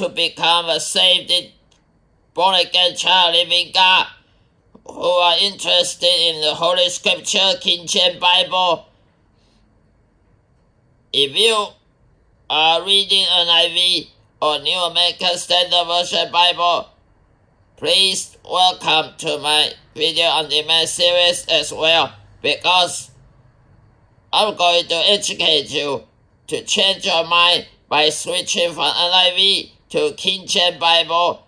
to become a saved, born again child living God, who are interested in the Holy Scripture, King James Bible. If you are reading an NIV or New American Standard Version Bible, please welcome to my video on demand series as well because I'm going to educate you to change your mind by switching from NIV to King James Bible.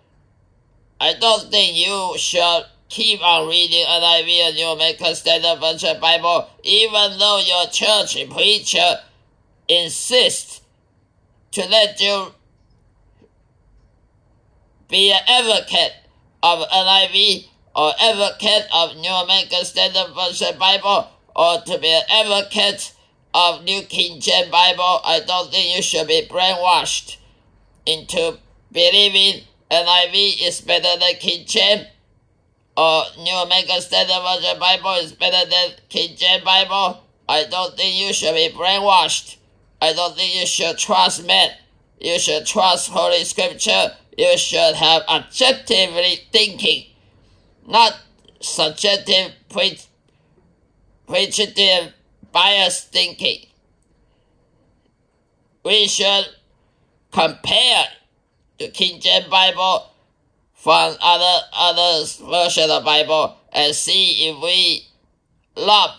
I don't think you should keep on reading NIV and New American Standard Version Bible even though your church preacher insists to let you be an advocate of NIV or advocate of New American Standard Version Bible or to be an advocate of New King James Bible, I don't think you should be brainwashed into believing NIV is better than King James or New American Standard Version Bible is better than King James Bible. I don't think you should be brainwashed. I don't think you should trust men. You should trust Holy Scripture. You should have objectively thinking, not subjective pre- prejudice biased thinking. We should compare the King James Bible from other other version of Bible and see if we love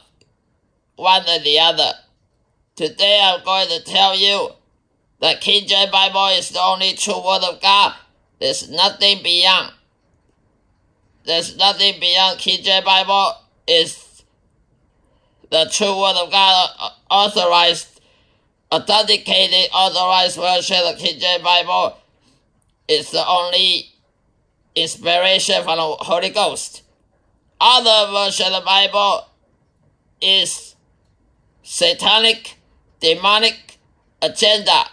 one or the other. Today I'm going to tell you that King James Bible is the only true word of God. There's nothing beyond. There's nothing beyond King James Bible is the true word of God authorized, authenticated, authorized version of King James Bible is the only inspiration from the Holy Ghost. Other version of the Bible is satanic, demonic agenda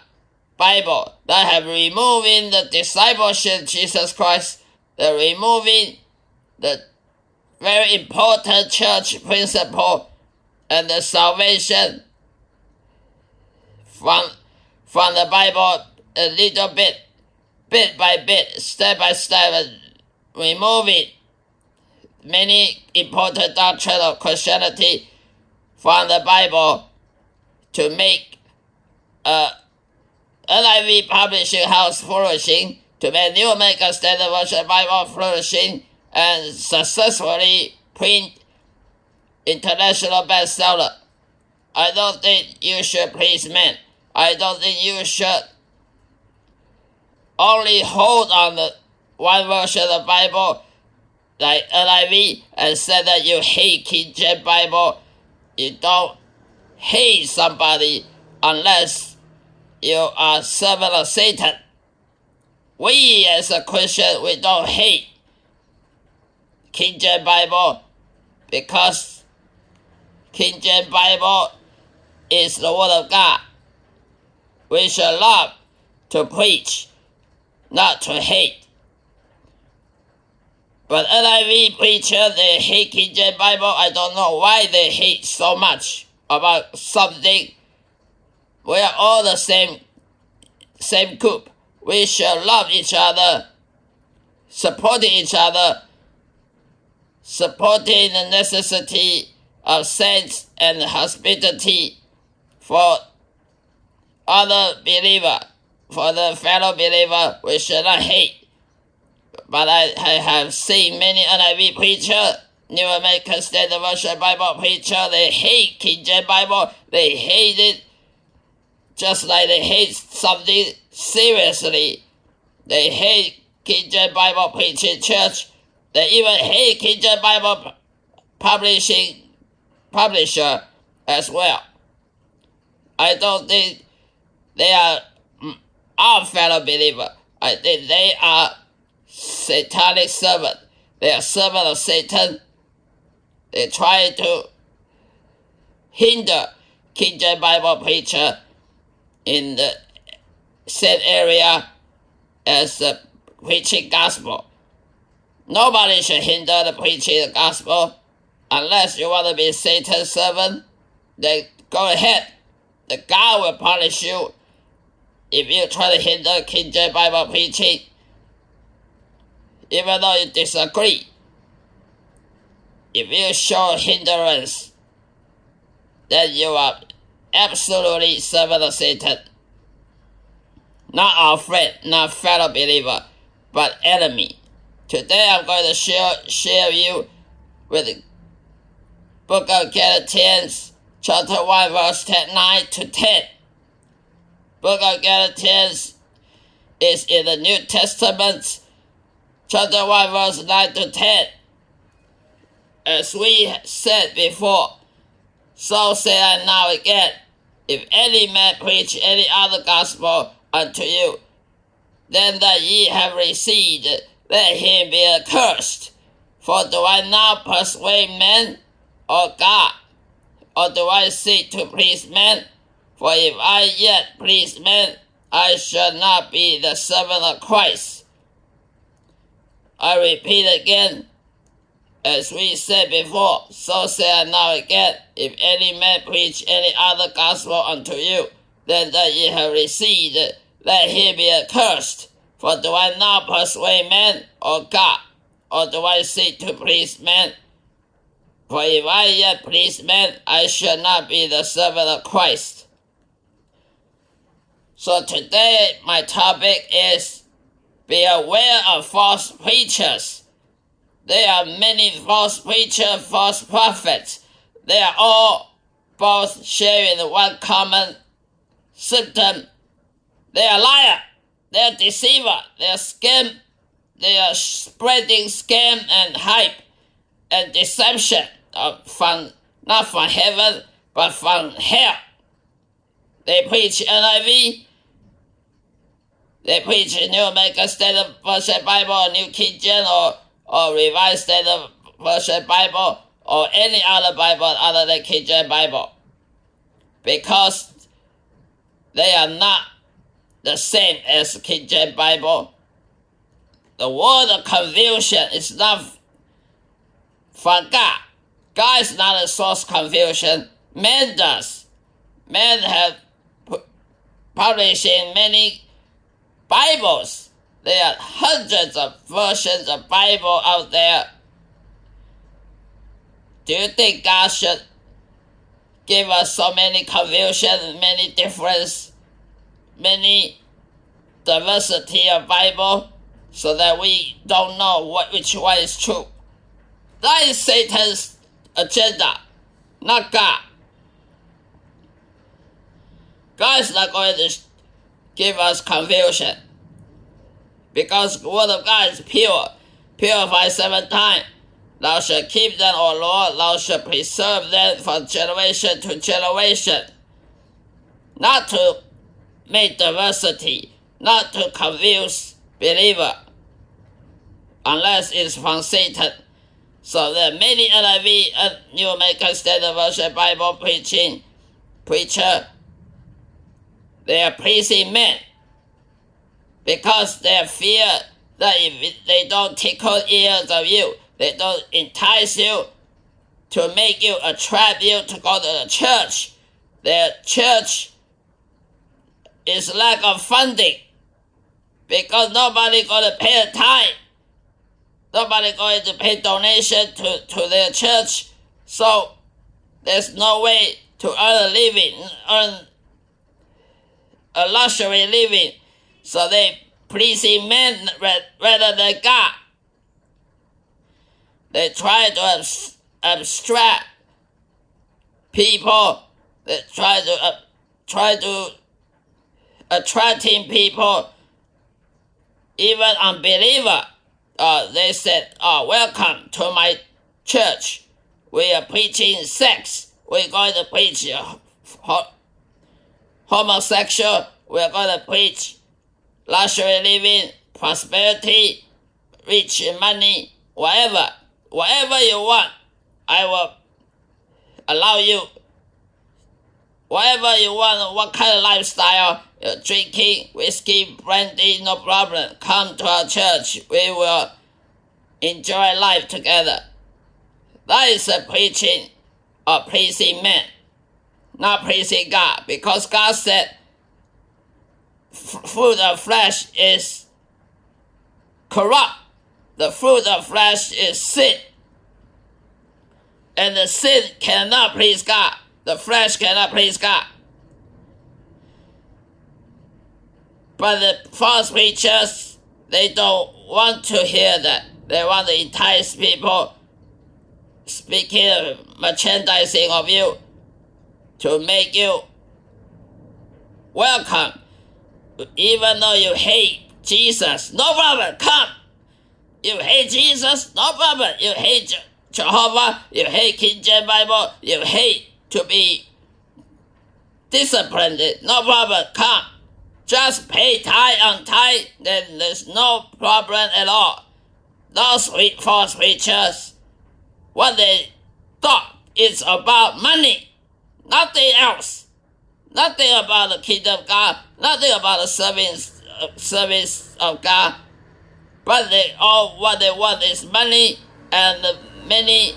Bible that have removing the discipleship Jesus Christ, the removing the very important church principle and the salvation from from the Bible a little bit, bit by bit, step by step, removing many important doctrines of Christianity from the Bible to make uh, a NIV publishing house flourishing, to make New American Standard Version Bible flourishing, and successfully print international bestseller. I don't think you should please men. I don't think you should only hold on the one version of the Bible like NIV and say that you hate King James Bible. You don't hate somebody unless you are servant of Satan. We as a Christian, we don't hate King James Bible because King James Bible is the Word of God. We should love to preach, not to hate. But NIV preachers, they hate King James Bible. I don't know why they hate so much about something. We are all the same, same group. We should love each other, supporting each other, supporting the necessity of saints and hospitality for other believer, for the fellow believer, we should not hate. But I, I have seen many NIV preacher, New American Standard Version Bible preacher, they hate King James Bible. They hate it just like they hate something seriously. They hate King James Bible preaching church. They even hate King James Bible publishing publisher as well. I don't think they are mm, our fellow believer. Uh, I think they are satanic servant. They are servant of Satan. They try to hinder King James Bible preacher in the same area as the preaching gospel. Nobody should hinder the preaching the gospel unless you want to be Satan's servant, then go ahead. the God will punish you if you try to hinder King James Bible preaching, even though you disagree. If you show hindrance, then you are absolutely servant of Satan. Not our friend, not fellow believer, but enemy. Today I'm going to share share you with the book of Galatians, chapter 1, verse 10, 9 to 10. Book of Galatians is in the New Testament, chapter 1, verse 9 to 10. As we said before, so say I now again, if any man preach any other gospel unto you, then that ye have received, let him be accursed. For do I now persuade men or God? Or do I seek to please men? For if I yet please men, I shall not be the servant of Christ. I repeat again, as we said before, so say I now again, if any man preach any other gospel unto you than that ye have received, let him be accursed. For do I now persuade men or God? Or do I seek to please men? For if I yet please men, I shall not be the servant of Christ. So today my topic is be aware of false preachers. There are many false preachers, false prophets. They are all both sharing one common symptom. They are liar. They are deceiver. They are scam. They are spreading scam and hype and deception uh, from not from heaven but from hell. They preach NIV they preach a New American Standard Version Bible, New King James, or, or Revised Standard Version Bible, or any other Bible other than King James Bible. Because they are not the same as King James Bible. The word of confusion is not from God. God is not a source confusion. Man does. Men have publishing many Bibles. There are hundreds of versions of Bible out there. Do you think God should give us so many confusion, many difference, many diversity of Bible, so that we don't know what which one is true? That is Satan's agenda, not God. God is not going to give us confusion. Because word of God is pure, purified seven times. Thou shalt keep them, O Lord, thou shalt preserve them from generation to generation. Not to make diversity, not to confuse believer, unless it's from Satan. So there are many NIV and New American Standard Version Bible preaching preacher they are pleasing men because they fear that if they don't tickle ears of you, they don't entice you to make you a tribute to go to the church. Their church is lack of funding because nobody going to pay a tithe. Nobody going to pay donation to, to their church. So there's no way to earn a living, earn a luxury living, so they pleasing men rather than God. They try to abstract people. They try to uh, try to attracting people, even unbeliever. Uh, they said, "Oh, welcome to my church. We are preaching sex. We're going to preach uh, homosexual, we're to preach luxury living, prosperity, rich money, whatever, whatever you want, I will allow you. Whatever you want, what kind of lifestyle, you're drinking whiskey, brandy, no problem. Come to our church. We will enjoy life together. That is a preaching of pleasing men not pleasing God, because God said fruit of flesh is corrupt. The fruit of flesh is sin. And the sin cannot please God. The flesh cannot please God. But the false preachers, they don't want to hear that. They want to entice people speaking merchandising of you to make you welcome. Even though you hate Jesus, no problem, come. You hate Jesus, no problem. You hate Jehovah, you hate King James Bible, you hate to be disciplined, no problem, come. Just pay tithe on tithe, then there's no problem at all. Those false preachers, what they thought is about money, nothing else. Nothing about the kingdom of God, nothing about the service, uh, service of God. But they all what they want is money and many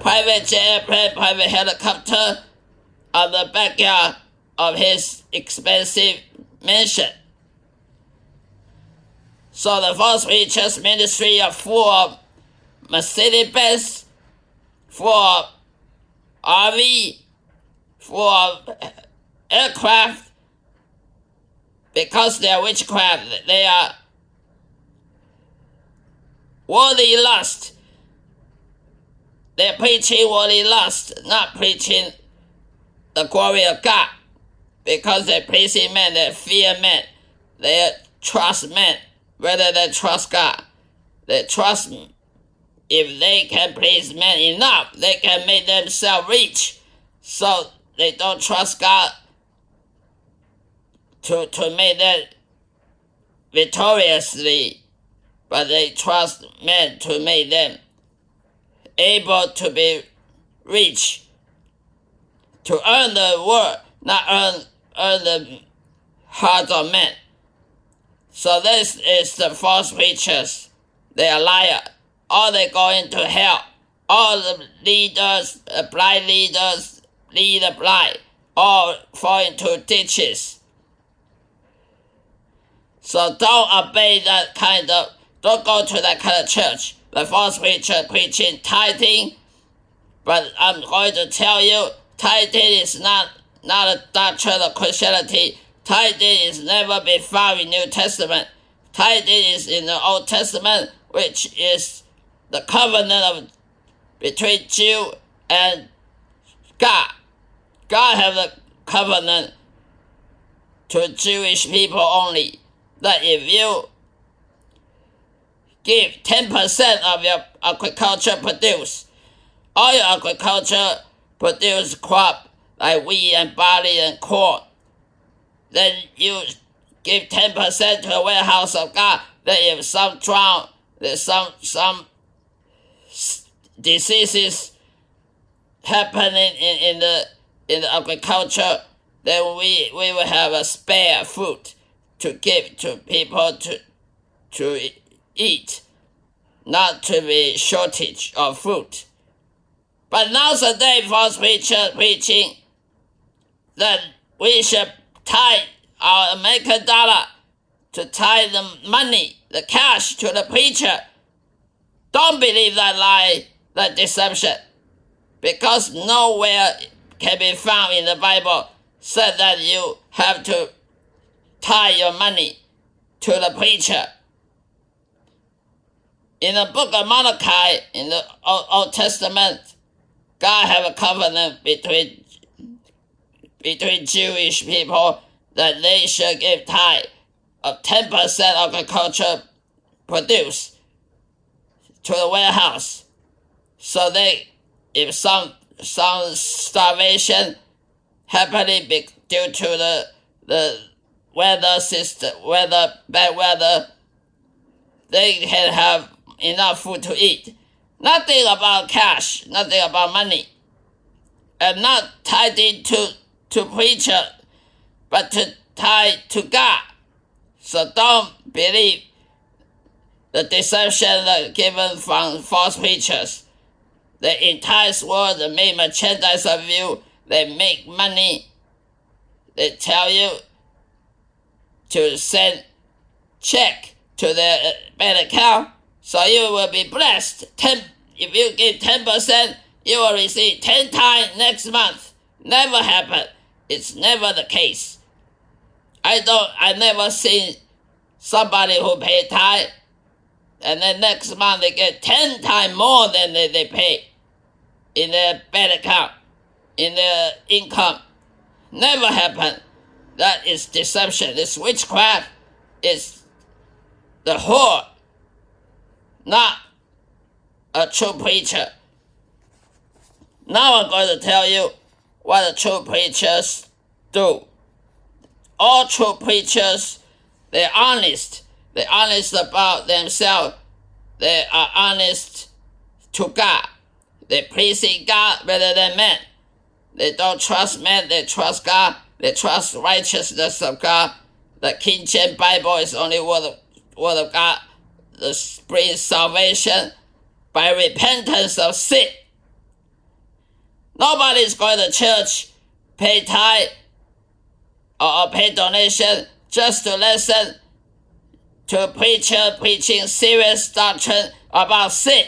private jet, private helicopter on the backyard of his expensive mansion. So the false preachers ministry are full of Mercedes Benz, full of RV, of aircraft, because they are witchcraft, they are worldly lust. They're preaching worldly lust, not preaching the glory of God because they're pleasing men, they fear men, they trust men rather than trust God. They trust if they can please men enough, they can make themselves rich. So they don't trust God to, to make them victoriously, but they trust men to make them able to be rich, to earn the world, not earn earn the hearts of men. So this is the false preachers. They are liars. All they go into hell. All the leaders, the blind leaders, lead the blind, or fall into ditches. So don't obey that kind of, don't go to that kind of church. The false preacher preaching tithing. But I'm going to tell you, tithing is not not a doctrine of Christianity. Tithing is never been found in New Testament. Tithing is in the Old Testament, which is the covenant of between Jew and God. God have a covenant to Jewish people only that if you give 10% of your agriculture produce, all your agriculture produce crop like wheat and barley and corn. Then you give 10% to the warehouse of God. Then if some drown, there's some, some diseases happening in, in the in agriculture, then we, we will have a spare food to give to people to to eat, not to be shortage of food. But nowadays, false preacher preaching that we should tie our American dollar to tie the money, the cash to the preacher. Don't believe that lie, that deception, because nowhere can be found in the Bible said that you have to tie your money to the preacher. In the book of Malachi, in the Old, Testament, God have a covenant between between Jewish people that they should give tithe of 10% of agriculture produce to the warehouse. So they, if some, some starvation happening due to the, the weather system, weather, bad weather, they can have enough food to eat. Nothing about cash, nothing about money. And not tied into to preacher, but to tie to God. So don't believe the deception given from false preachers. The entire world made merchandise of you they make money. They tell you to send check to their uh, bank account, so you will be blessed. Ten, if you give ten percent, you will receive ten times next month. Never happen. It's never the case. I don't. I never seen somebody who pay tithe, and then next month they get ten times more than they, they pay in their bank account, in their income. Never happen. That is deception. This witchcraft is the whore, not a true preacher. Now I'm going to tell you what the true preachers do. All true preachers, they're honest. They're honest about themselves. They are honest to God. They pleasing God rather than men. They don't trust men, they trust God. They trust righteousness of God. The King James Bible is only word of, word of God. The brings salvation by repentance of sin. Nobody's going to church, pay tithe, or pay donation just to listen to preacher preaching serious doctrine about sin.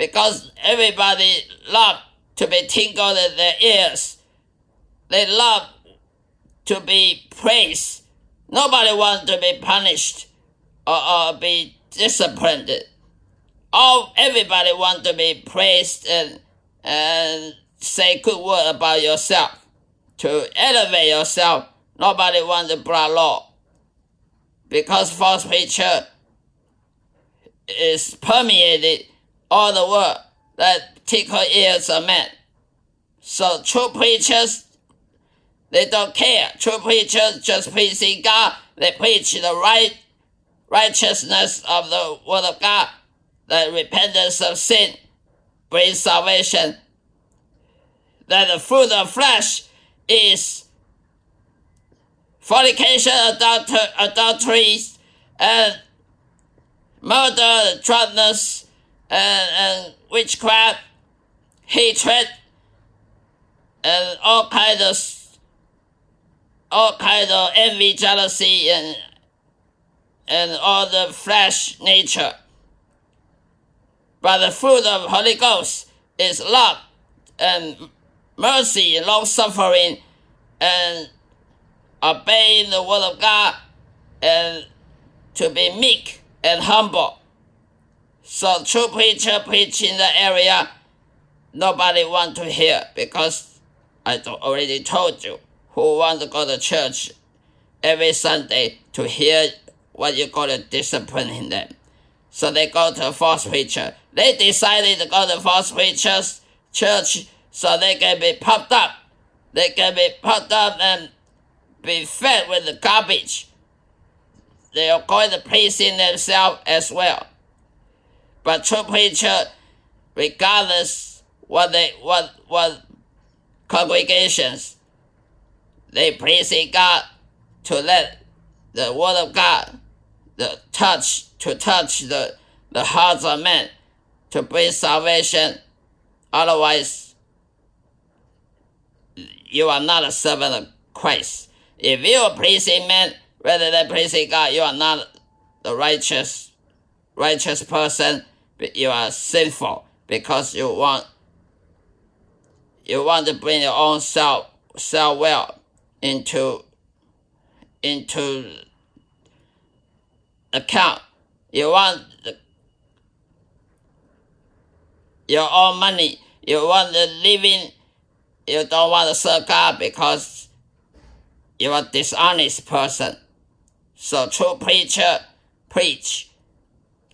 Because everybody love to be tingled in their ears. They love to be praised. Nobody wants to be punished or, or be disciplined. All everybody wants to be praised and and say good word about yourself to elevate yourself. Nobody wants to break law because false preacher is permeated all the world that tickle ears of men. So true preachers they don't care. True preachers just preaching God. They preach the right righteousness of the word of God, the repentance of sin brings salvation. That the fruit of flesh is fornication, adulter, adulteries, and murder, drunkenness, and, witchcraft, hatred, and all kinds of all kinds of envy, jealousy, and and all the flesh nature. But the fruit of Holy Ghost is love and mercy, long suffering, and obeying the word of God, and to be meek and humble. So true preacher preach in the area, nobody want to hear because I already told you who want to go to church every Sunday to hear what you call to discipline in them. So they go to a false preacher. They decided to go to false preacher's church so they can be pumped up. They can be pumped up and be fed with the garbage. They are going to please in themselves as well. But true preacher, regardless what they what what congregations they praising God to let the word of God the touch to touch the, the hearts of men to bring salvation. Otherwise, you are not a servant of Christ. If you are pleasing men rather than pleasing God, you are not the righteous righteous person. You are sinful because you want you want to bring your own self self will into into account. You want the, your own money. You want the living. You don't want to serve God because you're a dishonest person. So true preacher preach.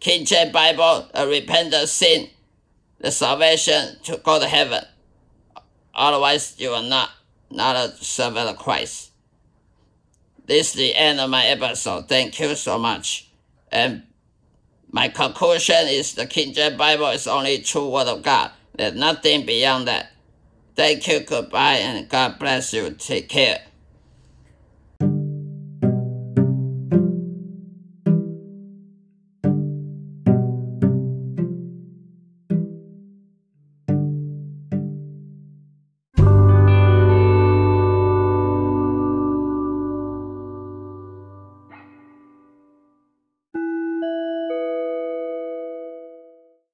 King James Bible, a repentant sin, the salvation to go to heaven. Otherwise, you are not not a servant of Christ. This is the end of my episode. Thank you so much. And my conclusion is the King James Bible is only true word of God. There's nothing beyond that. Thank you, goodbye, and God bless you. Take care.